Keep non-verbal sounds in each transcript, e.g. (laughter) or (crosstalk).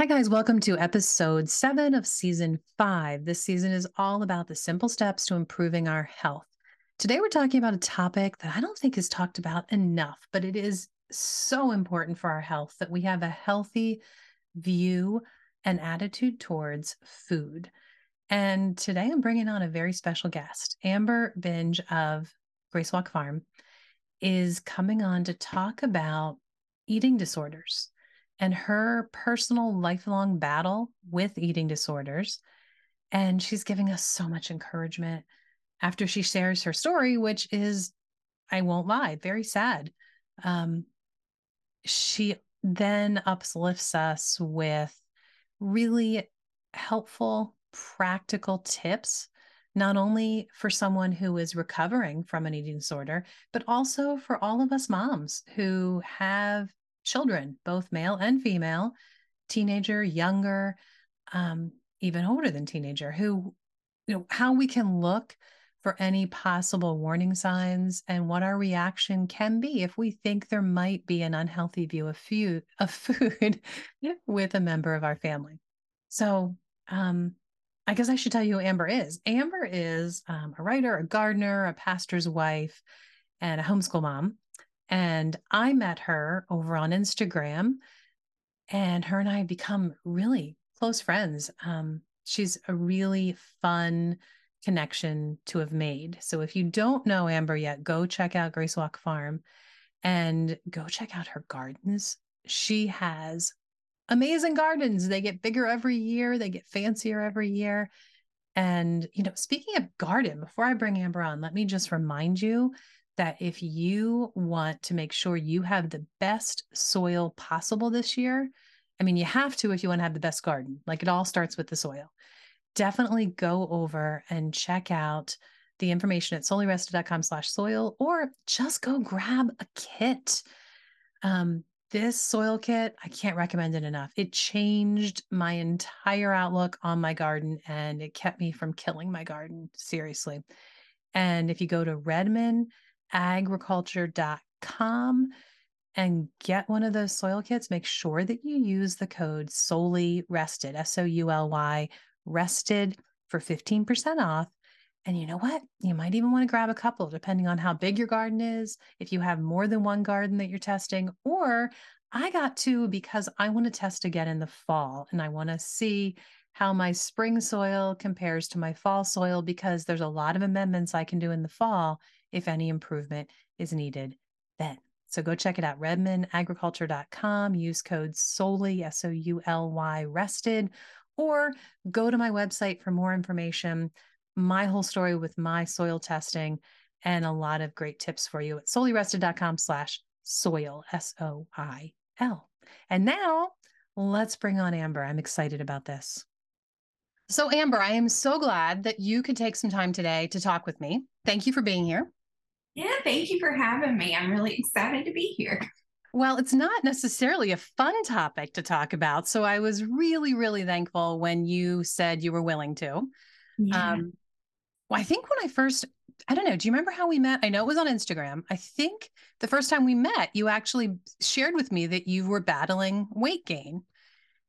Hi, guys. Welcome to episode seven of season five. This season is all about the simple steps to improving our health. Today, we're talking about a topic that I don't think is talked about enough, but it is so important for our health that we have a healthy view and attitude towards food. And today, I'm bringing on a very special guest. Amber Benge of Grace Walk Farm is coming on to talk about eating disorders and her personal lifelong battle with eating disorders. And she's giving us so much encouragement after she shares her story, which is, I won't lie, very sad. Um, she then uplifts us with really helpful, practical tips, not only for someone who is recovering from an eating disorder, but also for all of us moms who have children, both male and female, teenager, younger, um, even older than teenager, who, you know, how we can look for any possible warning signs and what our reaction can be if we think there might be an unhealthy view of food, of food (laughs) with a member of our family. So, um, I guess I should tell you who Amber is. Amber is um, a writer, a gardener, a pastor's wife, and a homeschool mom. And I met her over on Instagram, and her and I have become really close friends. Um, she's a really fun connection to have made. So if you don't know Amber yet, go check out Grace Walk Farm and go check out her gardens. She has amazing gardens. They get bigger every year, they get fancier every year. And, you know, speaking of garden, before I bring Amber on, let me just remind you that if you want to make sure you have the best soil possible this year, I mean, you have to if you want to have the best garden. Like it all starts with the soil. Definitely go over and check out the information at soulyrested.com slash soil or just go grab a kit. Um, this soil kit, I can't recommend it enough. It changed my entire outlook on my garden and it kept me from killing my garden, seriously. And if you go to Redmond, agriculture.com and get one of those soil kits, make sure that you use the code Souly Rested, S O U L Y rested for 15% off. And you know what? You might even want to grab a couple, depending on how big your garden is, if you have more than one garden that you're testing. Or I got two because I want to test again in the fall and I want to see how my spring soil compares to my fall soil because there's a lot of amendments I can do in the fall if any improvement is needed then. So go check it out, redmondagriculture.com. Use code Souly, S O U L Y, rested, or go to my website for more information, my whole story with my soil testing, and a lot of great tips for you at soulyrested.com slash soil, S O I L. And now let's bring on Amber. I'm excited about this. So, Amber, I am so glad that you could take some time today to talk with me. Thank you for being here. Yeah, thank you for having me. I'm really excited to be here. Well, it's not necessarily a fun topic to talk about. So I was really, really thankful when you said you were willing to. Yeah. Um, well, I think when I first, I don't know, do you remember how we met? I know it was on Instagram. I think the first time we met, you actually shared with me that you were battling weight gain.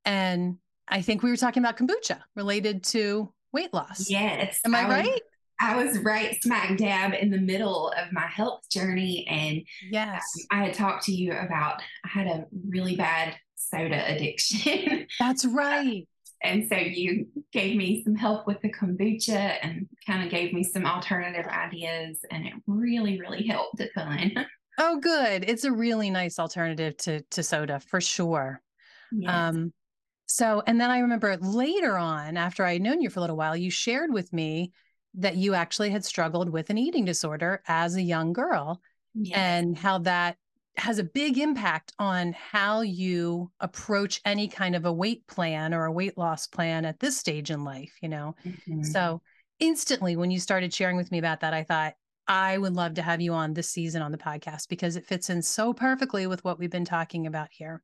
And I think we were talking about kombucha related to weight loss. Yes. Am I, I right? I was right smack dab in the middle of my health journey. And yes, um, I had talked to you about, I had a really bad soda addiction. (laughs) That's right. and so you gave me some help with the kombucha and kind of gave me some alternative ideas. And it really, really helped a ton. (laughs) Oh, good. It's a really nice alternative to, to soda for sure. Yes. Um, so, and then I remember later on, after I had known you for a little while, you shared with me that you actually had struggled with an eating disorder as a young girl yes. and how that has a big impact on how you approach any kind of a weight plan or a weight loss plan at this stage in life, you know? Mm-hmm. So instantly when you started sharing with me about that, I thought, I would love to have you on this season on the podcast because it fits in so perfectly with what we've been talking about here.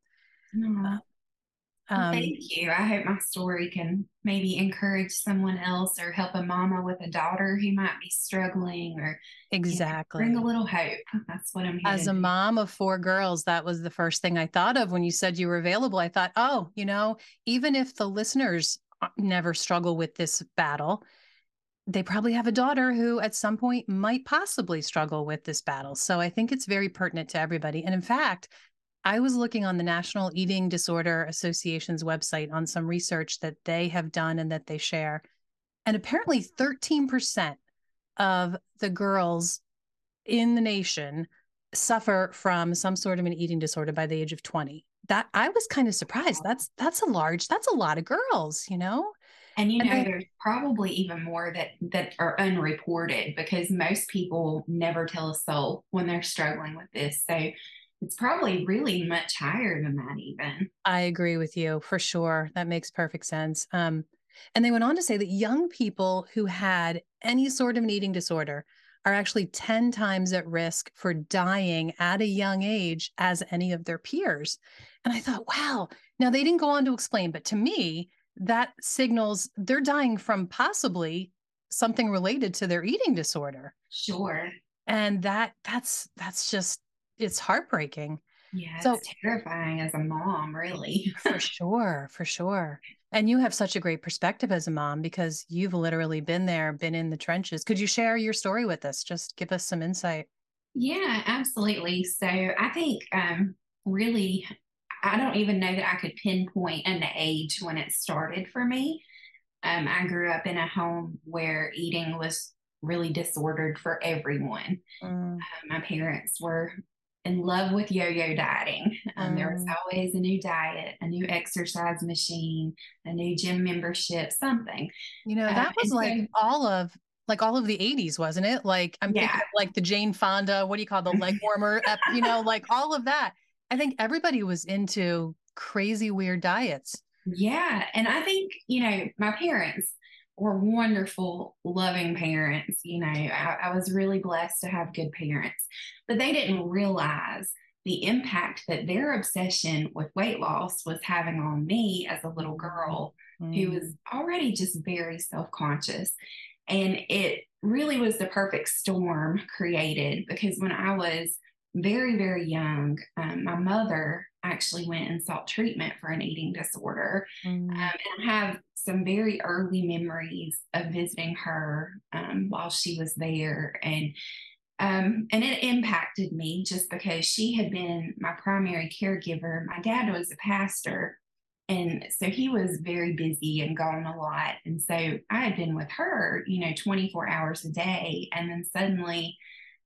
Uh, Well, Um, thank you. I hope my story can maybe encourage someone else or help a mama with a daughter who might be struggling or you know, bring a exactly. little hope. That's what I'm here As a do. mom of 4 girls, that was the first thing I thought of when you said you were available. I thought, "Oh, you know, even if the listeners, uh, never struggle with this battle, they probably have a daughter who at some point might possibly struggle with this battle." So I think it's very pertinent to everybody. And in fact, I was looking on the National Eating Disorder Association's website on some research that they have done and that they share. And apparently 13% of the girls in the nation suffer from some sort of an eating disorder by the age of 20. That I was kind of surprised. That's that's a large that's a lot of girls, you know? And you And know, then there's probably even more that that are unreported because most people never tell a soul when they're struggling with this. So it's probably really much higher than that even. I agree with you for sure. That makes perfect sense. Um, and they went on to say that young people who had any sort of an eating disorder are actually 10 times at risk for dying at a young age as any of their peers. And I thought, wow. Now they didn't go on to explain, but to me, that signals they're dying from possibly something related to their eating disorder. Sure. And that that's that's just it's heartbreaking. Yeah, it's So terrifying as a mom, really. (laughs) For sure, for sure. And you have such a great perspective as a mom because you've literally been there, been in the trenches. Could you share your story with us? Just give us some insight. Yeah, absolutely. So I think um, really, I don't even know that I could pinpoint an age when it started for me. Um, I grew up in a home where eating was really disordered for everyone. Mm, Um, my parents were in love with yo-yo dieting. Um, there was mm. always a new diet, a new exercise machine, a new gym membership, something. You know, Um, that was like so, all of like all of the 80s, wasn't it? Like I'm thinking of like the Jane Fonda, what do you call the leg (laughs) warmer, you know, like all of that. I think everybody was into crazy weird diets. Yeah. And I think, you know, my parents were wonderful, loving parents. You know, I, I was really blessed to have good parents, but they didn't realize the impact that their obsession with weight loss was having on me as a little Mm, girl who was mm, already just very self conscious. And it really was the perfect storm created because when I was very, very young, um, my mother actually went and sought treatment for an eating disorder. mm, Um, and I have some very early memories of visiting her um, while she was there. And um, and it impacted me just because she had been my primary caregiver. My dad was a pastor, and so he was very busy and gone a lot. And so I had been with her, you know, 24 hours a day. And then suddenly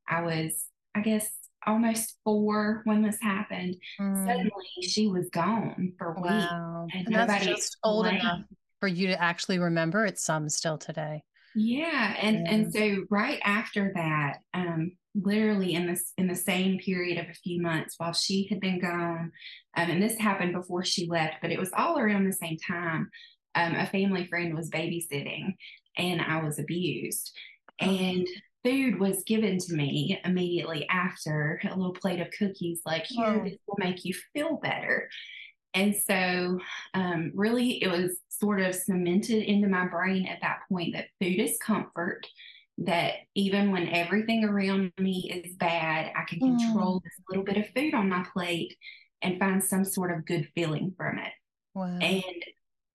I was, I guess, almost four when this happened. mm. Suddenly she was gone for weeks Wow. and And that's nobody just old enough. For you to actually remember it some still today. Yeah, and Yeah. and so right after that, um, literally in this in the same period of a few months while she had been gone, um, and this happened before she left, but it was all around the same time. Um, a family friend was babysitting, and I was abused, Oh, and food was given to me immediately after a little plate of cookies, like here, oh. this will make you feel better. And so, um, really, it was sort of cemented into my brain at that point that food is comfort, that even when everything around me is bad, I can Mm. control this little bit of food on my plate and find some sort of good feeling from it. Wow. And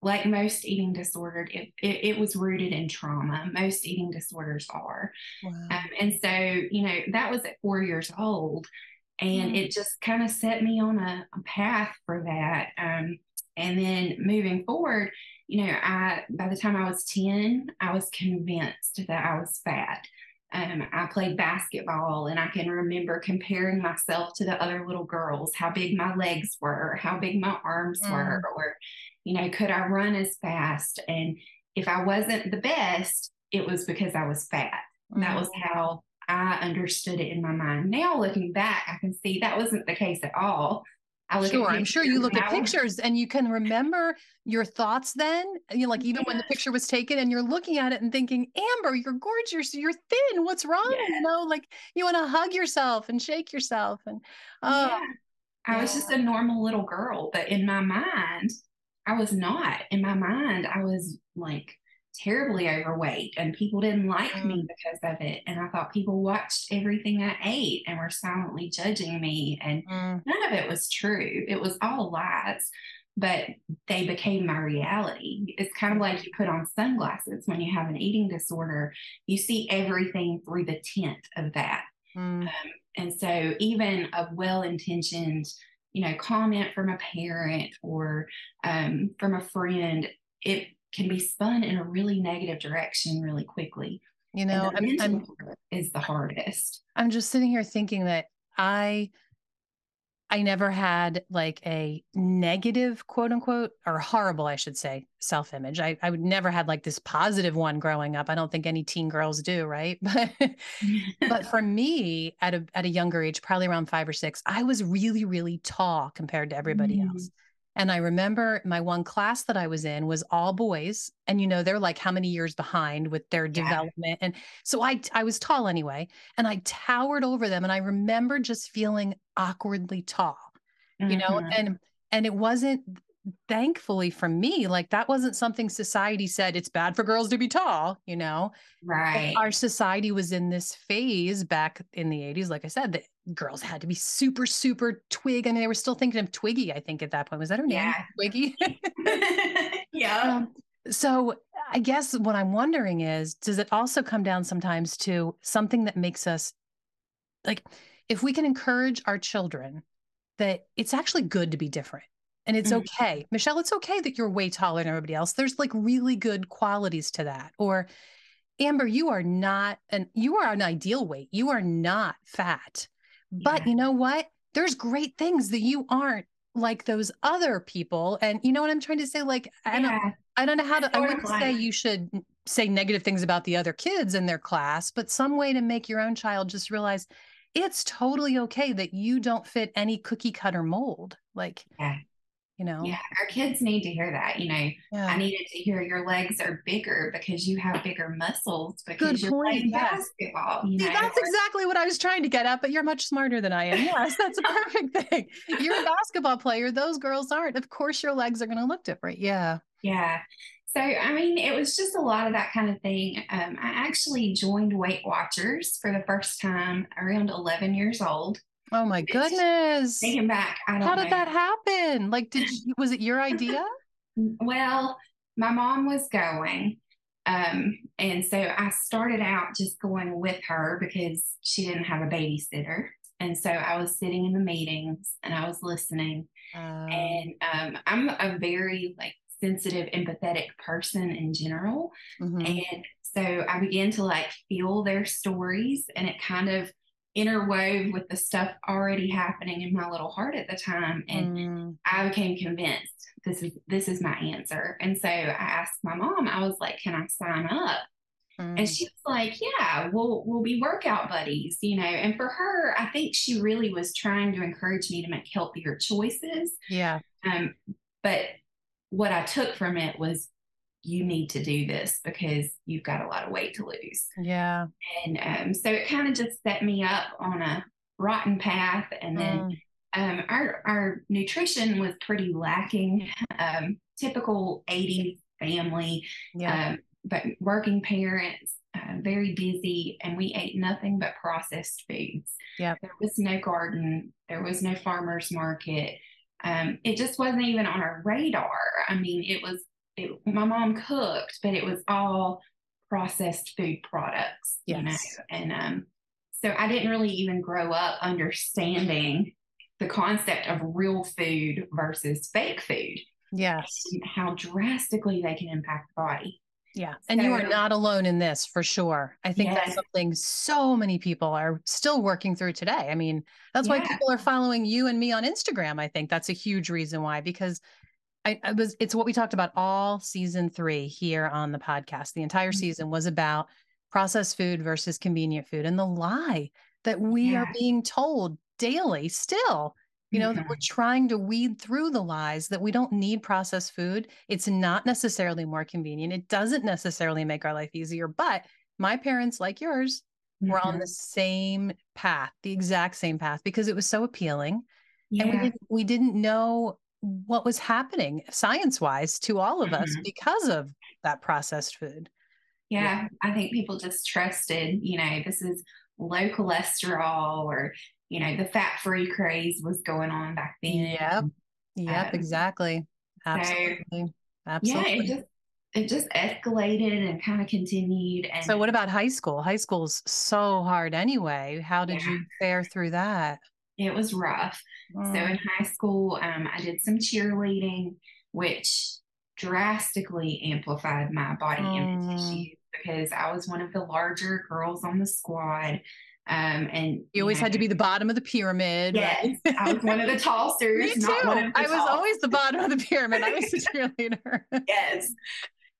like most eating disordered, it, it, it was rooted in trauma. Most eating disorders are. Um, and so, you know, that was at four years old. And Mm. it just kind of set me on a, a path for that. Um, and then moving forward, you know, I by the time I was 10, I was convinced that I was fat. Um, I played basketball and I can remember comparing myself to the other little girls, how big my legs were, how big my arms were, Mm. or, you know, could I run as fast? And if I wasn't the best, it was because I was fat. That was Mm. how I understood it in my mind. Now, looking back, I can see that wasn't the case at all. I look Sure. I'm sure you look at pictures and you can remember your thoughts then. You know, like even when the picture was taken and you're looking at it and thinking, Amber, you're gorgeous, you're thin. What's wrong? You know, like you want to hug yourself and shake yourself. And oh, yeah. I yeah. was just a normal little girl, but in my mind, I was not. In my mind, I was like terribly overweight and people didn't like mm. me because of it. And I thought people watched everything I ate and were silently judging me. And mm. none of it was true. It was all lies, but they became my reality. It's kind of like you put on sunglasses when you have an eating disorder, you see everything through the tint of that. Mm. Um, and so even a well intentioned, you know, comment from a parent or um, from a friend, it can be spun in a really negative direction really quickly. You know, I'm, I'm, is the hardest. I'm just sitting here thinking that I I never had like a negative quote unquote or horrible, I should say, self image. I, I would never had like this positive one growing up. I don't think any teen girls do, right? (laughs) But but for (laughs) me at a at a younger age, probably around five or six, I was really, really tall compared to everybody mm. else. And I remember my one class that I was in was all boys. And you know, they're like how many years behind with their yeah. development. And so I I was tall anyway, and I towered over them. And I remember just feeling awkwardly tall, mm-hmm. you know, mm-hmm. and and it wasn't thankfully for me, like that wasn't something society said it's bad for girls to be tall, you know. Right. Our society was in this phase back in the 80s, like I said, that girls had to be super, super twig. I mean, they were still thinking of Twiggy, I think, at that point. Was that her name? Yeah. Twiggy? (laughs) yeah. Um, so I guess what I'm wondering is, does it also come down sometimes to something that makes us like if we can encourage our children that it's actually good to be different and it's mm-hmm. okay. Michelle, it's okay that you're way taller than everybody else. There's like really good qualities to that. Or Amber, you are not an you are an ideal weight. You are not fat. But yeah. you know what? There's great things that you aren't like those other people. And you know what I'm trying to say? Like, I don't I don't know how to I wouldn't say you should say negative things about the other kids in their class, but some way to make your own child just realize it's totally okay that you don't fit any cookie cutter mold. Like yeah you know yeah our kids need to hear that you know yeah. i needed to hear your legs are bigger because you have bigger muscles because Good you're point. playing yes. basketball you See, know? that's exactly what i was trying to get at but you're much smarter than i am yes that's a perfect thing you're a (laughs) basketball player those girls aren't of course your legs are going to look different yeah yeah so i mean it was just a lot of that kind of thing um, i actually joined weight watchers for the first time around 11 years old Oh my goodness. Taking back. How did know. that happen? Like, did you, was it your idea? (laughs) well, my mom was going. Um, and so I started out just going with her because she didn't have a babysitter. And so I was sitting in the meetings and I was listening. Um, and um, I'm a very like sensitive, empathetic person in general. Mm-hmm. And so I began to like feel their stories and it kind of interwove with the stuff already happening in my little heart at the time and mm. i became convinced this is this is my answer. And so i asked my mom i was like can i sign up? Mm. and she was like yeah we'll we'll be workout buddies you know? And for her i think she really was trying to encourage me to make healthier choices. Yeah. Um but what i took from it was you need to do this because you've got a lot of weight to lose. Yeah. And um, so it kind of just set me up on a rotten path. And then mm. um, our, our nutrition was pretty lacking, um, typical 80s family, yeah. Um, but working parents, uh, very busy, and we ate nothing but processed foods. Yeah. There was no garden, there was no farmer's market. Um, it just wasn't even on our radar. I mean, it was it, my mom cooked, but it was all processed food products, yes. you know, and um, so I didn't really even grow up understanding the concept of real food versus fake food. Yes, how drastically they can impact the body. Yeah. And so, you are not alone in this for sure. I think yes. that's something so many people are still working through today. I mean, that's yeah. why people are following you and me on Instagram. I think that's a huge reason why, because I, I, was it's what we talked about all season three here on the podcast. The entire mm-hmm. season was about processed food versus convenient food and the lie that we yeah. are being told daily still. You know, mm-hmm. that we're mm-hmm. trying to weed through the lies that we don't need processed food. It's not necessarily more convenient. It doesn't necessarily make our life easier. But my parents, like yours, mm-hmm. were on the mm-hmm. same path, the exact same path, because it was so appealing. Yeah. And we didn't, we didn't know what was happening science wise to all of mm-hmm. us because of that processed food. Yeah, yeah, I think people just trusted, you know, this is low cholesterol or, you know, the fat free craze was going on back then. Yep. Yep, um, exactly. Absolutely. So, Absolutely. Yeah, it just it just escalated and kind of continued. And so, what about high school? High school's so hard anyway. How did yeah. you fare through that? It was rough. Mm. So, in high school, um, I did some cheerleading, which drastically amplified my body mm. image issues because I was one of the larger girls on the squad. Um, and you always know, had to be the bottom of the pyramid. Yes, right? I was one of the (laughs) tallsters. Me too. I was always the bottom of the pyramid. I was the (laughs) cheerleader. yes,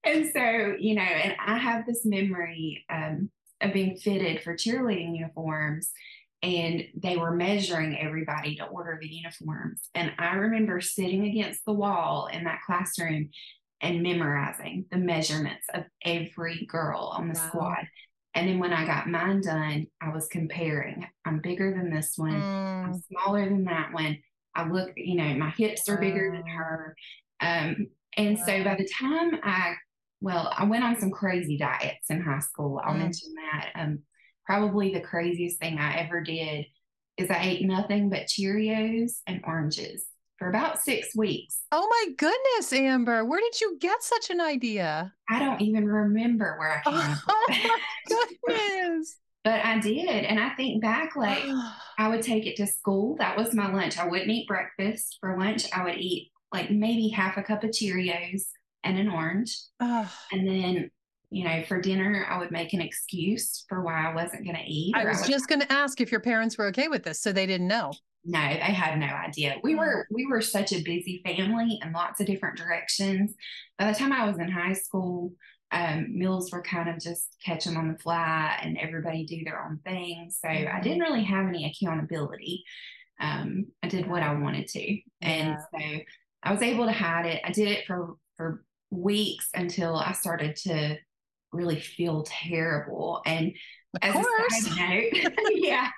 and so, you know, and I have this memory um, of being fitted for cheerleading uniforms and they were measuring everybody to order the uniforms. And I remember sitting against the wall in that classroom and memorizing the measurements of every girl on the wow. squad. And then when I got mine done, I was comparing. I'm bigger than this one. Mm. I'm smaller than that one. I look, you know, my hips are bigger than her. Um, and wow. so by the time I well, I went on some crazy diets in high school. I'll mm. mention that. Um, probably the craziest thing I ever did is I ate nothing but Cheerios and oranges for about six weeks. Oh my goodness, Amber, where did you get such an idea? I don't even remember where I (laughs) came oh, Oh my goodness. (laughs) but I did. And I think back, like, (gasps) I would take it to school. That was my lunch. I wouldn't eat breakfast. For lunch, I would eat like maybe half a cup of Cheerios and an orange. And then, you know, for dinner, I would make an excuse for why I wasn't going to eat. I was I just going to ask if your parents were okay with this. So they didn't know. No, they had no idea. We were we were such a busy family in lots of different directions. By the time I was in high school, um, meals were kind of just catch them on the fly, and everybody do their own thing. So mm-hmm. I didn't really have any accountability. Um, I did what I wanted to, and yeah. so I was able to hide it. I did it for for weeks until I started to really feel terrible. And of as course. a side note, (laughs) yeah.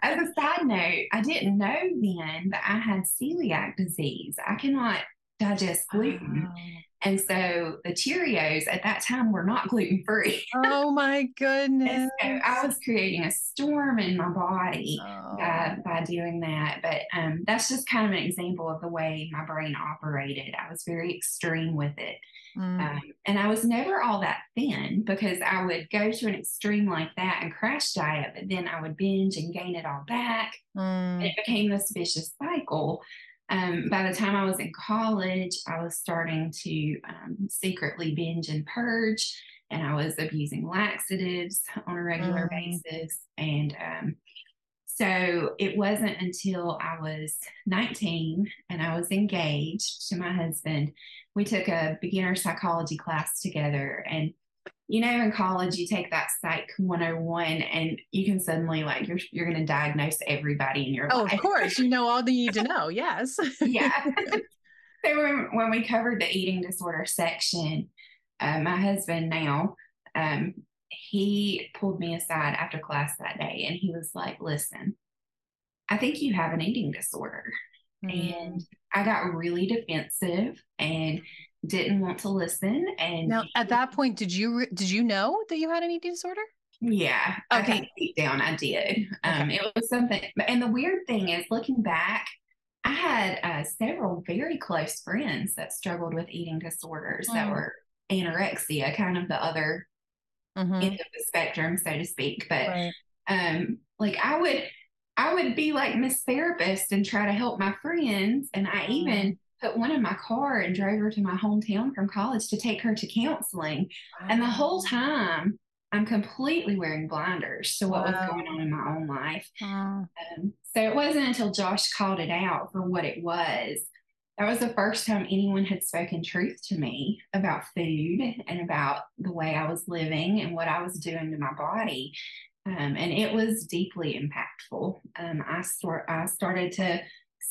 As a side note, I didn't know then that I had celiac disease. I cannot digest gluten. Oh. And so the Cheerios at that time were not (laughs) gluten free. Oh my goodness. so I was creating a storm in my body oh. by, by doing that. But um, that's just kind of an example of the way my brain operated. I was very extreme with it. Mm. Um, and I was never all that thin because I would go to an extreme like that and crash diet, but then I would binge and gain it all back. Mm. And it became this vicious cycle. Um, by the time I was in college, I was starting to um, secretly binge and purge, and I was abusing laxatives on a regular mm. basis. And um, so it wasn't until I was 19 and I was engaged to my husband. We took a beginner psychology class together. And, you know, in college, you take that Psych 101 and you can suddenly, like, you're, you're going to diagnose everybody in your life. oh, life. of course. You know all that you need to (laughs) know. Yes. (laughs) yeah. so when, when we covered the eating disorder section, uh, my husband now, um, he pulled me aside after class that day and he was like, Listen, I think you have an eating disorder. Mm. And I got really defensive and didn't want to listen. And now, at that point, did you did you know that you had an eating disorder? Yeah. Okay. Deep down, I did. Um, okay. It was something. And the weird thing is, looking back, I had uh, several very close friends that struggled with eating disorders mm. that were anorexia, kind of the other mm-hmm. end of the spectrum, so to speak. But right. um, like I would I would be like Miss Therapist and try to help my friends. And I mm-hmm. even put one in my car and drove her to my hometown from college to take her to counseling. Wow. And the whole time I'm completely wearing blinders to what wow. was going on in my own life. Um, so it wasn't until Josh called it out for what it was that was the first time anyone had spoken truth to me about food and about the way I was living and what I was doing to my body. Um, and it was deeply impactful. Um, I, start, I started to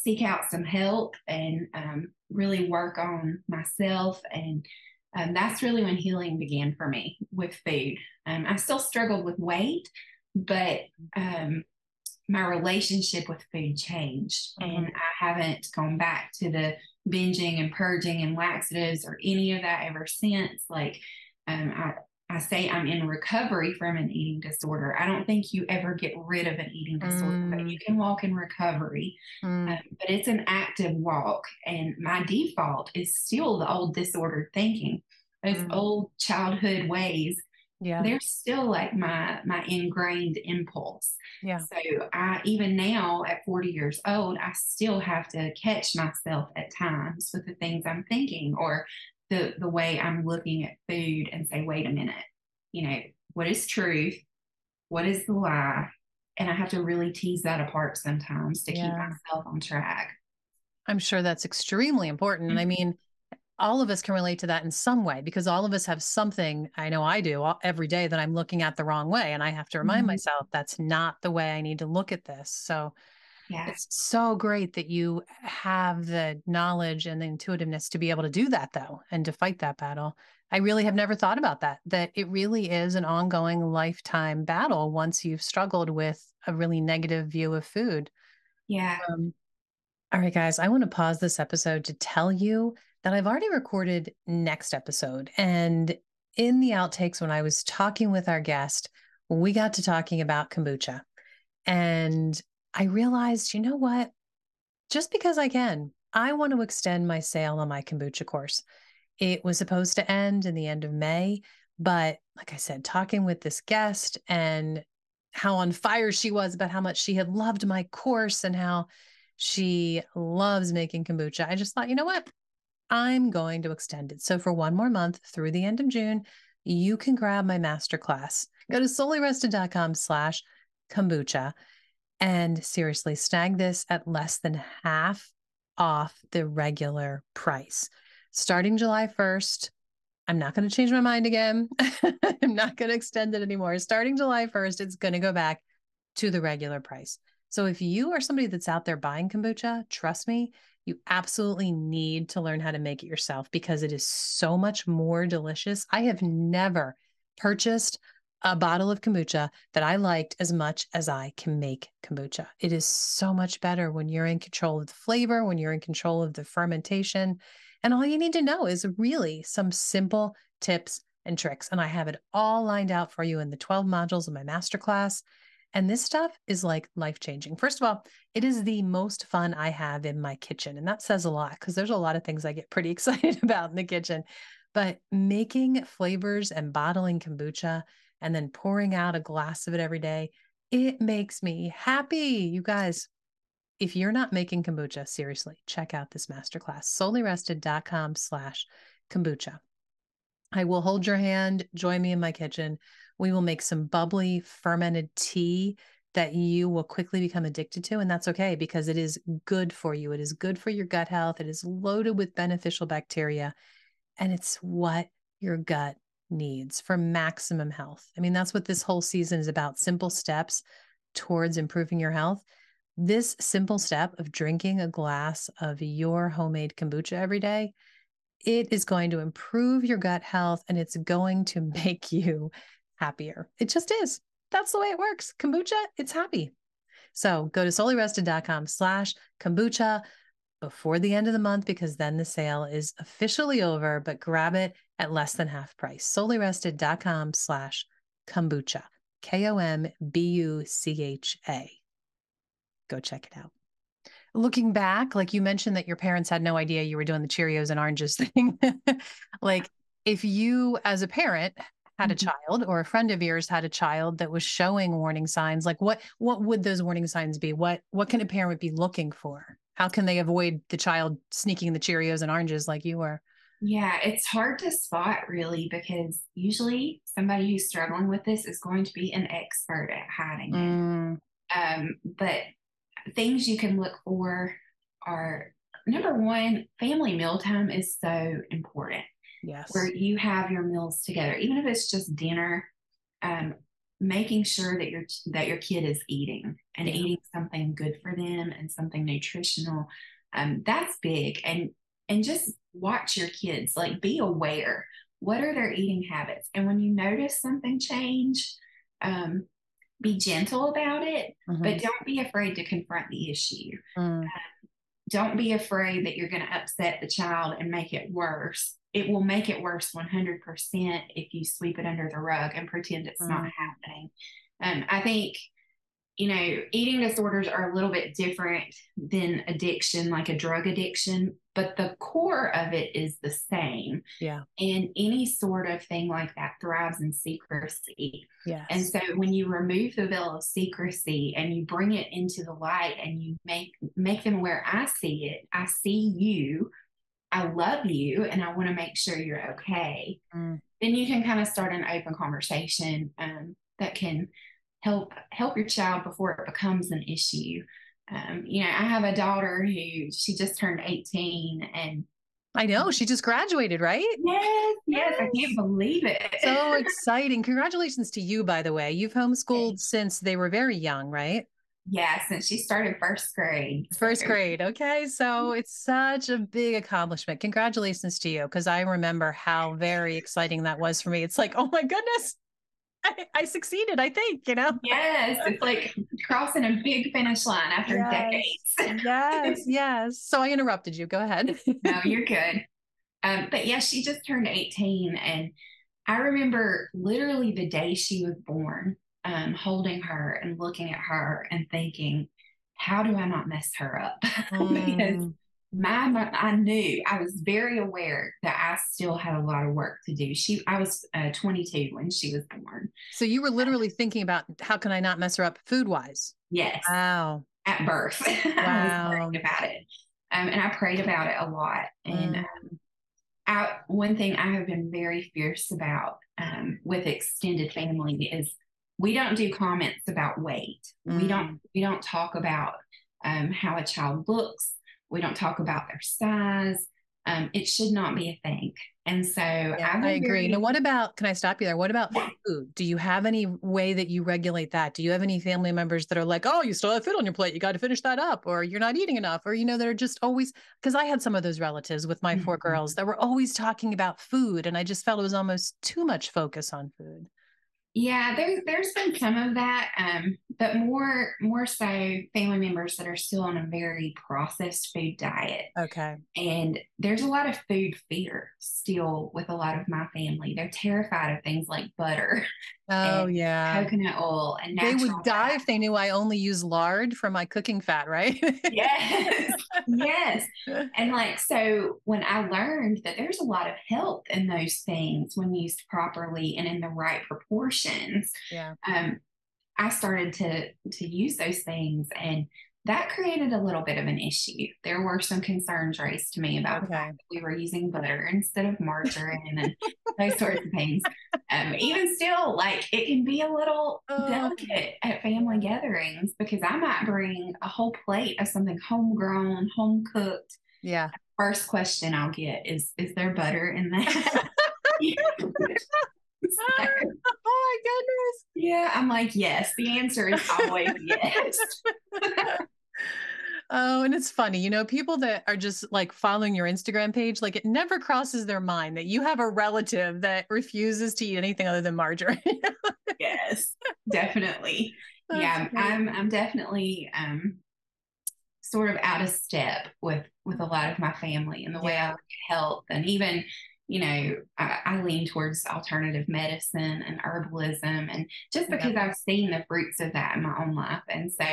seek out some help and um, really work on myself. And um, that's really when healing began for me with food. Um, I still struggled with weight, but um, my relationship with food changed mm-hmm. and I haven't gone back to the binging and purging and laxatives or any of that ever since. Like, um, I, I say I'm in recovery from an eating disorder. I don't think you ever get rid of an eating disorder, mm. but you can walk in recovery. Mm. Um, but it's an active walk. And my default is still the old disordered thinking, those mm. old childhood ways. Yeah. They're still like my my ingrained impulse. Yeah. So I even now at 40 years old, I still have to catch myself at times with the things I'm thinking or the the way I'm looking at food and say, wait a minute, you know, what is truth? What is the lie? And I have to really tease that apart sometimes to yeah. keep myself on track. I'm sure that's extremely important. Mm-hmm. And I mean, all of us can relate to that in some way because all of us have something I know I do every day that I'm looking at the wrong way. And I have to remind mm-hmm. myself that's not the way I need to look at this. So yeah. It's so great that you have the knowledge and the intuitiveness to be able to do that, though, and to fight that battle. I really have never thought about that, that it really is an ongoing lifetime battle once you've struggled with a really negative view of food. Yeah. Um, all right, guys, I want to pause this episode to tell you that I've already recorded next episode. And in the outtakes, when I was talking with our guest, we got to talking about kombucha. And I realized, you know what? Just because I can, I want to extend my sale on my kombucha course. It was supposed to end in the end of May, but like I said, talking with this guest and how on fire she was about how much she had loved my course and how she loves making kombucha, I just thought, you know what? I'm going to extend it. So for one more month through the end of June, you can grab my masterclass. Go to soulyrested.com slash kombucha and seriously, snag this at less than half off the regular price. Starting July 1st, I'm not going to change my mind again. (laughs) I'm not going to extend it anymore. Starting July 1st, it's going to go back to the regular price. So if you are somebody that's out there buying kombucha, trust me, you absolutely need to learn how to make it yourself because it is so much more delicious. I have never purchased a bottle of kombucha that I liked as much as I can make kombucha. It is so much better when you're in control of the flavor, when you're in control of the fermentation. And all you need to know is really some simple tips and tricks. And I have it all lined out for you in the 12 modules of my masterclass. And this stuff is like life changing. First of all, it is the most fun I have in my kitchen. And that says a lot because there's a lot of things I get pretty (laughs) excited about in the kitchen. But making flavors and bottling kombucha and then pouring out a glass of it every day, it makes me happy. You guys, if you're not making kombucha, seriously, check out this masterclass, soulyrested.com slash kombucha. I will hold your hand, join me in my kitchen. We will make some bubbly fermented tea that you will quickly become addicted to. And that's okay because it is good for you. It is good for your gut health. It is loaded with beneficial bacteria. And it's what your gut needs for maximum health. I mean, that's what this whole season is about simple steps towards improving your health. This simple step of drinking a glass of your homemade kombucha every day, it is going to improve your gut health and it's going to (laughs) make you happier. It just is. That's the way it works. Kombucha, it's happy. So go to soulyrested.com slash kombucha before the end of the month because then the sale is officially over, but grab it at less than half price. Soulyrested.com slash kombucha. K-O-M-B-U-C-H-A. Go check it out. Looking back, like you mentioned that your parents had no idea you were doing the Cheerios and oranges (laughs) thing. like if you as a parent had a mm-hmm. child or a friend of yours had a child that was showing warning signs, like what what would those warning signs be? What what can a parent be looking for? how can they avoid the child sneaking the Cheerios and oranges like you were? Yeah, it's hard to spot really because usually somebody who's struggling with this is going to be an expert at hiding mm. it. Um, but things you can look for are number one, family mealtime is so important. Yes. Where you have your meals together, even if it's just dinner, um, making sure that your that your kid is eating and yeah. eating something good for them and something nutritional um, that's big and and just watch your kids like be aware what are their eating habits and when you notice something change um, be gentle about it mm-hmm. but don't be afraid to confront the issue mm. um, don't be afraid that you're going to upset the child and make it worse. It will make it worse 100% if you sweep it under the rug and pretend it's mm. not happening. Um, I think you know, eating disorders are a little bit different than addiction, like a drug addiction, but the core of it is the same. Yeah. And any sort of thing like that thrives in secrecy. Yeah. And so when you remove the veil of secrecy and you bring it into the light and you make make them where I see it, I see you, I love you, and I want to make sure you're okay. Mm. Then you can kind of start an open conversation um, that can help help your child before it becomes an issue. Um, you know, I have a daughter who she just turned 18 and I know she just graduated, right? Yes, yes, I can't believe it. so (laughs) exciting. Congratulations to you, by the way. You've homeschooled since they were very young, right? Yeah, since she started first grade. First grade. Okay. So mm-hmm. it's such a big accomplishment. Congratulations to you. Cause I remember how very exciting that was for me. It's like, oh my goodness, I, I, succeeded, I think, you know? Yes. It's like crossing a big finish line after yes. decades. yes. (laughs) Yes. So I interrupted you. Go ahead. (laughs) no, you're (laughs) good. Um, but yeah, she just turned 18. And I remember literally the day she was born, um, holding her and looking at her and thinking, how do I not mess her up? Mm. because my, I knew I was very aware that I still had a lot of work to do. She, I was uh, 22 when she was born. So you were literally thinking about how can I not mess her up food wise? Yes. Wow. At birth, wow. (laughs) I was about it, um, and I prayed about it a lot. And mm. um, I, one thing I have been very fierce about um, with extended family is we don't do comments about weight. Mm. We don't mm. we don't talk about um, how a child looks we don't talk about their size. Um, it should not be a thing. And so yeah, I, I, agree. Now, what about, can I stop you there? What about food? Do you have any way that you regulate that? Do you have any family members that are like, oh, you still have food on your plate. You got to finish that up, or you're not eating enough, or, you know, they're just always, because I had some of those relatives with my mm-hmm. four girls that were always talking about food. And I just felt it was almost too much focus on food. Yeah, there's there's been some of that, um, but more more so family members that are still on a very processed food diet. Okay. And there's a lot of food fear still with a lot of my family. They're terrified of things like butter. (laughs) Oh yeah. Coconut oil and they would die fat. if they knew I only use lard for my cooking fat, right? yes. (laughs) yes. And (laughs) like so when I learned that there's a lot of health in those things when used properly and in the right proportions. Yeah. Um, I started to to use those things and that created a little bit of an issue. There were some concerns raised to me about okay. we were using butter instead of margarine and (laughs) those sorts of things. Um, even still, like it can be a little oh. delicate at family gatherings because I might bring a whole plate of something homegrown, home cooked. Yeah. First question I'll get is, is there butter in that? (laughs) (laughs) (laughs) oh my goodness. Yeah, I'm like, yes. The answer is always (laughs) yes. (laughs) Oh, and it's funny, you know, people that are just like following your Instagram page, like it never crosses their mind that you have a relative that refuses to eat anything other than margarine. yes, definitely. That's yeah, great. I'm I'm definitely um sort of out of step with with a lot of my family and the yeah. way I look at health and even you know, I, I, lean towards alternative medicine and herbalism, and just because I've seen the fruits of that in my own life. And so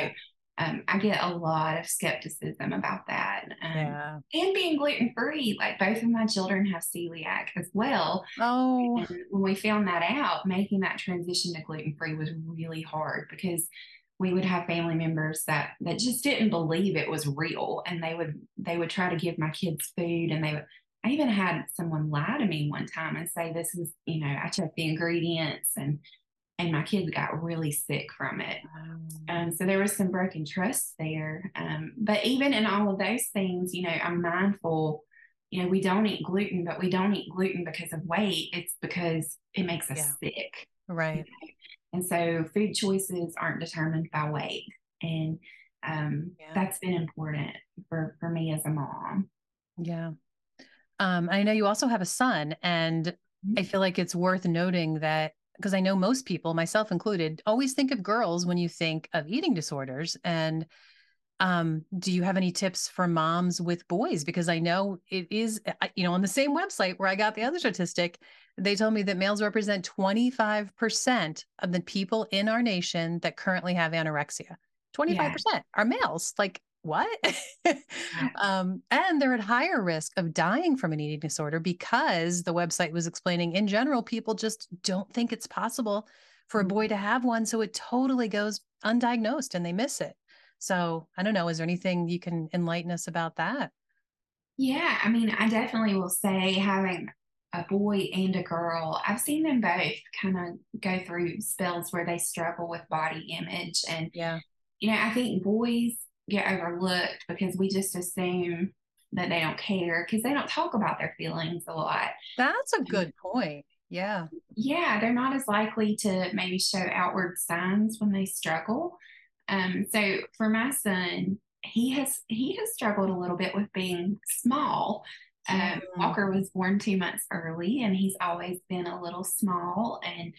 um, I get a lot of skepticism about that. Um, yeah. And being gluten free, like both of my children have celiac as well. Oh. And when we found that out, making that transition to gluten free was really hard because we would have family members that that just didn't believe it was real and they would they would try to give my kids food and they would I even had someone lie to me one time and say, This is, you know, I checked the ingredients and and my kids got really sick from it. Um, so there was some broken trust there. Um, but even in all of those things, you know, I'm mindful, you know, we don't eat gluten, but we don't eat gluten because of weight. It's because it makes us yeah. sick. Right. You know? And so food choices aren't determined by weight. And um, yeah. that's been important for, for me as a mom. Yeah. Um, I know you also have a son, and mm-hmm. I feel like it's worth noting that because I know most people, myself included, always think of girls when you think of eating disorders. And Um, do you have any tips for moms with boys? Because I know it is, you know, on the same website where I got the other statistic, they told me that males represent 25% of the people in our nation that currently have anorexia. 25% yeah. are males. Like, what? (laughs) um, and they're at higher risk of dying from an eating disorder because the website was explaining in general, people just don't think it's possible for a boy mm-hmm. to have one. So it totally goes undiagnosed and they miss it. So I don't know. Is there anything you can enlighten us about that? Yeah, I mean, I definitely will say having a boy and a girl, I've seen them both kind of go through spells where they struggle with body image. And, yeah, you know, I think boys get overlooked because we just assume that they don't care because they don't talk about their feelings a lot. That's a good point. Yeah. Yeah, they're not as likely to maybe show outward signs when they struggle. Um, so for my son, he has he has struggled a little bit with being small. Um, mm. Walker was born two months early, and he's always been a little small and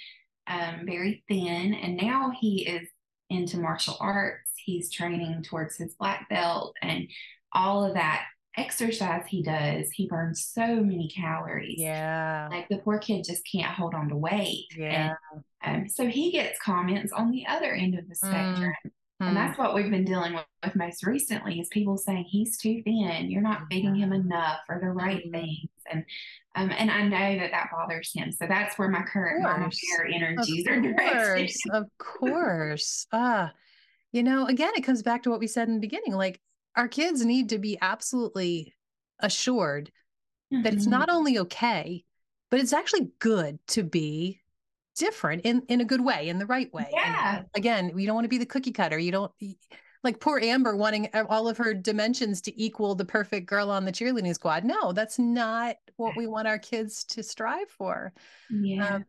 um, very thin. And now he is into martial arts. He's training towards his black belt, and all of that exercise he does, he burns so many calories. Yeah. Like the poor kid just can't hold on to weight. Yeah. And um, so he gets comments on the other end of the spectrum. Mm. And that's what we've been dealing with, with, most recently is people saying he's too thin, you're not feeding him enough or the right mm-hmm. things. And um, and I know that that bothers him. So that's where my current mama bear energies of are (laughs) directed. Of course. Ah, you know, again, it comes back to what we said in the beginning. Like our kids need to be absolutely assured mm-hmm. that it's mm-hmm. not only okay, but it's actually good to be different in in a good way, in the right way. Yeah. And again, you don't want to be the cookie cutter. You don't like poor Amber wanting all of her dimensions to equal the perfect girl on the cheerleading squad. No, that's not what we want our kids to strive for. Yeah. Um,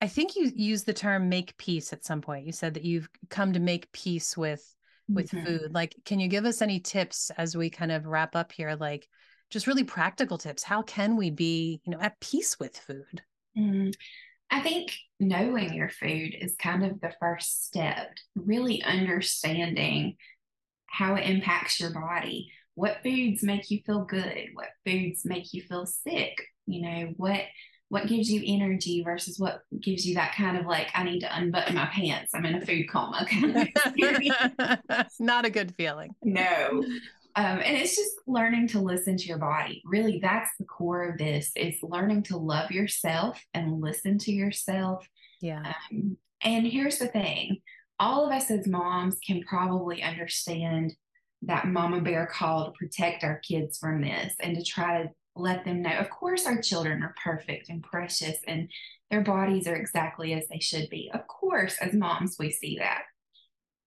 I think you used the term make peace at some point. You said that you've come to make peace with with mm-hmm. food. Like, can you give us any tips as we kind of wrap up here? Like, just really practical tips. How can we be, you know, at peace with food? Mm. I think knowing your food is kind of the first step, really understanding how it impacts your body. What foods make you feel good? What foods make you feel sick? You know, what what gives you energy versus what gives you that kind of like I need to unbutton my pants. I'm in a food coma kind (laughs) Not a good feeling. No. Um, and it's just learning to listen to your body. Really, that's the core of this is learning to love yourself and listen to yourself. Yeah. Um, and here's the thing all of us as moms can probably understand that mama bear call to protect our kids from this and to try to let them know. Of course, our children are perfect and precious and their bodies are exactly as they should be. Of course, as moms, we see that.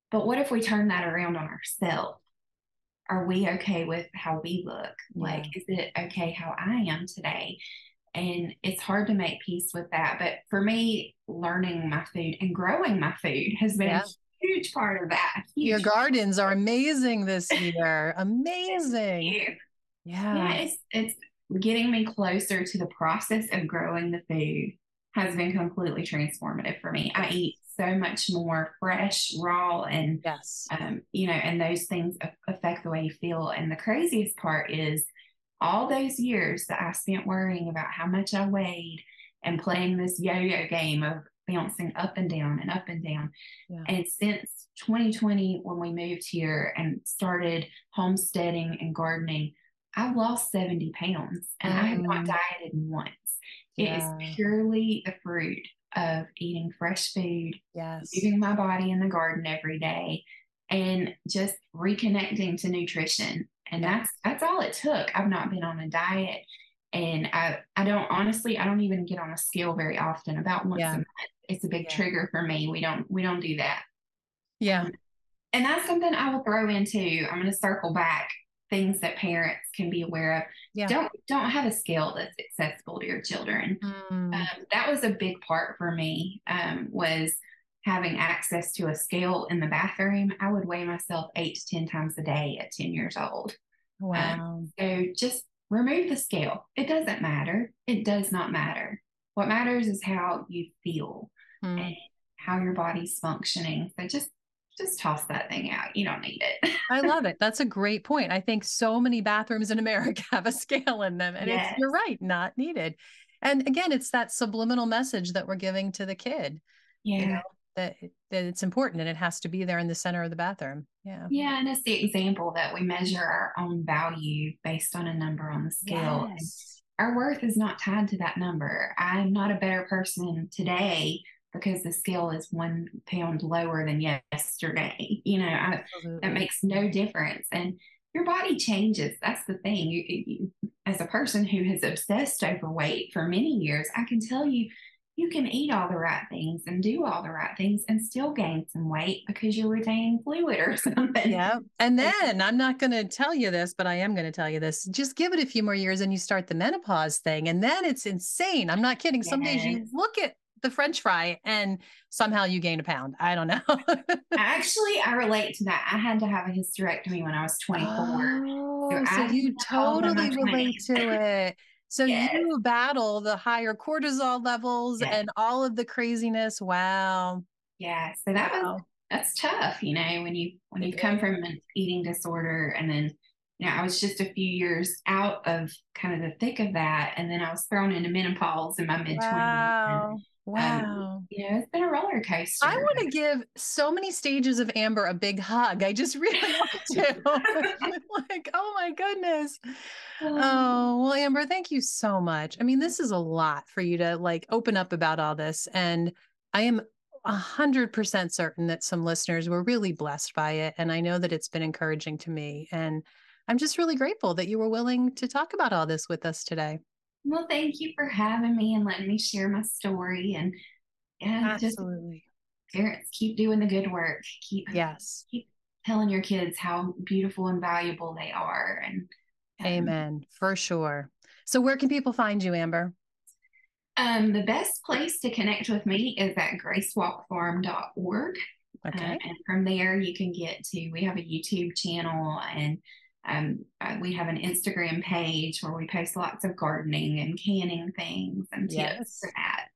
But what if we turn that around on ourselves? are we okay with how we look? Yeah. Like, is it okay how I am today? And it's hard to make peace with that. But for me, learning my food and growing my food has been yeah. a huge part of that. Huge. Your gardens are amazing this year. (laughs) amazing. Yeah. Yeah. It's, it's getting me closer to the process of growing the food has been completely transformative for me. I eat so much more fresh, raw, and yes, um, you know, and those things affect the way you feel. And the craziest part is all those years that I spent worrying about how much I weighed and playing this yo-yo game of bouncing up and down and up and down. Yeah. And since 2020, when we moved here and started homesteading and gardening, I've lost 70 pounds and mm. I have not dieted once. Yeah. It is purely the fruit of eating fresh food, yes, moving my body in the garden every day, and just reconnecting to nutrition. And that's that's all it took. I've not been on a diet, and I I don't honestly I don't even get on a scale very often. About once yeah. a month, it's a big yeah. trigger for me. We don't we don't do that. Yeah. Um, and that's something I will throw into. I'm going to circle back things that parents can be aware of. Yeah. Don't don't have a scale that's accessible to your children. Mm. Um, that was a big part for me. Um, was having access to a scale in the bathroom. I would weigh myself eight to ten times a day at ten years old. Um, wow. Um, so just remove the scale. It doesn't matter. It does not matter. What matters is how you feel mm. and how your body's functioning. So just just toss that thing out. You don't need it. (laughs) I love it. That's a great point. I think so many bathrooms in America (laughs) have a scale in them, and yes. it's you're right, not needed. And again, it's that subliminal message that we're giving to the kid. Yeah. You know, that, that it's important and it has to be there in the center of the bathroom. Yeah. Yeah. And it's the example that we measure our own value based on a number on the scale. Yes. Our worth is not tied to that number. I'm not a better person today because the scale is one pound lower than yesterday. You know, I, that makes no difference. And your body changes. That's the thing. You, you, as a person who has obsessed over weight for many years, I can tell you you can eat all the right things and do all the right things and still gain some weight because you're retaining fluid or (laughs) something. Yeah. And then I'm not going to tell you this, but I am going to tell you this. Just give it a few more years and you start the menopause thing. And then it's insane. I'm not kidding. Some yes. days you look at the french fry and somehow you gain a pound. I don't know. (laughs) Actually, I relate to that. I had to have a hysterectomy when I was 24. Oh, so, so you totally relate to it. So yes. you battle the higher cortisol levels yes. and all of the craziness. Wow. Yeah. So that wow. was that's tough, you know, when you when you come from an eating disorder and then you know, I was just a few years out of kind of the thick of that. And then I was thrown into menopause in my mid 20s. Wow. Um, wow. Um, you know, it's been a roller coaster. I want to give so many stages of Amber a big hug. I just (laughs) really want to. like, oh my goodness. Oh. oh, well, Amber, thank you so much. I mean, this is a lot for you to like open up about all this. And I am a hundred percent certain that some listeners were really blessed by it. And I know that it's been encouraging to me. And I'm just really grateful that you were willing to talk about all this with us today. Well, thank you for having me and letting me share my story. And yeah, absolutely. parents keep doing the good work. Keep yes, keep telling your kids how beautiful and valuable they are. And um, amen for sure. So, where can people find you, Amber? Um, the best place to connect with me is at gracewalkfarm.org. Okay. Um, and from there, you can get to, we have a YouTube channel and um, uh, we have an Instagram page where we post lots of gardening and canning things and tips yes. for that.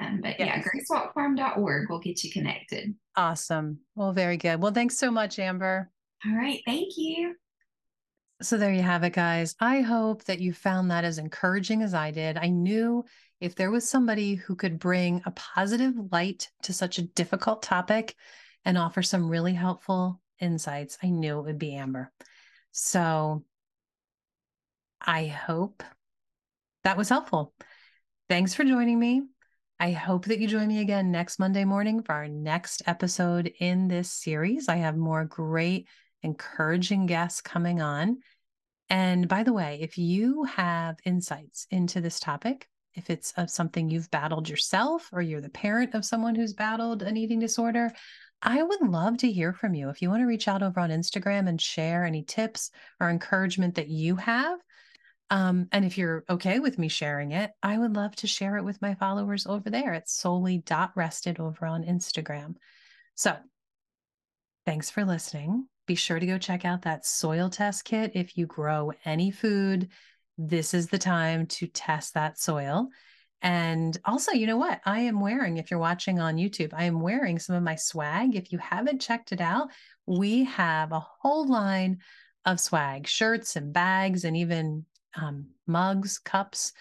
Um, but yes. yeah, gracewalkfarm.org will get you connected. Awesome. Well, very good. Well, thanks so much, Amber. All right. Thank you. So there you have it, guys. I hope that you found that as encouraging as I did. I knew if there was somebody who could bring a positive light to such a difficult topic and offer some really helpful insights, I knew it would be Amber. So I hope that was helpful. Thanks for joining me. I hope that you join me again next Monday morning for our next episode in this series. I have more great, encouraging guests coming on. And by the way, if you have insights into this topic, if it's of something you've battled yourself or you're the parent of someone who's battled an eating disorder, I would love to hear from you. If you want to reach out over on Instagram and share any tips or encouragement that you have, um, and if you're okay with me sharing it, I would love to share it with my followers over there at souly.rested over on Instagram. So thanks for listening. Be sure to go check out that soil test kit. If you grow any food, this is the time to test that soil. And also, you know what? I am wearing, if you're watching on YouTube, I am wearing some of my swag. If you haven't checked it out, we have a whole line of swag, shirts and bags, and even um, mugs, cups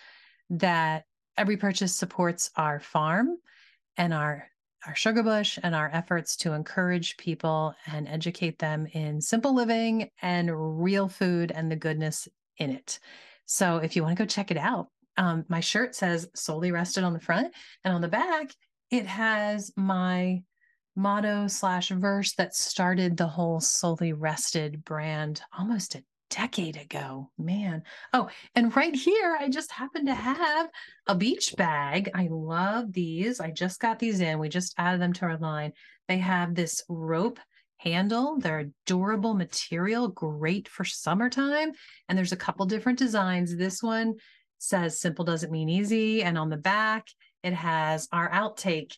that every purchase supports our farm and our our sugar bush and our efforts to encourage people and educate them in simple living and real food and the goodness in it. So if you want to go check it out, um, my shirt says Souly Rested on the front and on the back it has my motto slash verse that started the whole Souly Rested brand almost a decade ago man. Oh and right here i just happen to have a beach bag. I love these. I just got these in. We just added them to our line. They have this rope handle. They're durable material great for summertime and there's a couple different designs. This one says simple doesn't mean easy. And on the back, it has our outtake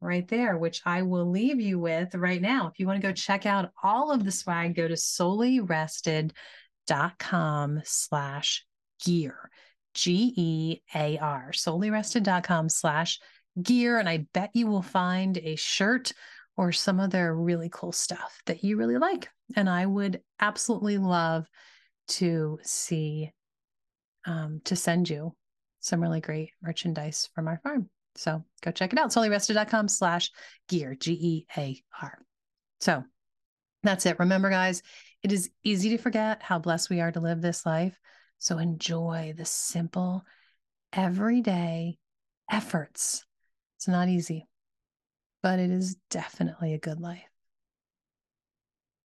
right there, which I will leave you with right now. If you want to go check out all of the swag, go to soulyrested.com slash gear, G E A R, soulyrested.com slash gear. And I bet you will find a shirt or some other really cool stuff that you really like. And I would absolutely love to see, um, to send you some really great merchandise from our farm. So go check it out. Soulyrested.com slash gear, G E A R. So that's it. Remember, guys, it is easy to forget how blessed we are to live this life. So enjoy the simple, everyday efforts. It's not easy, but it is definitely a good life.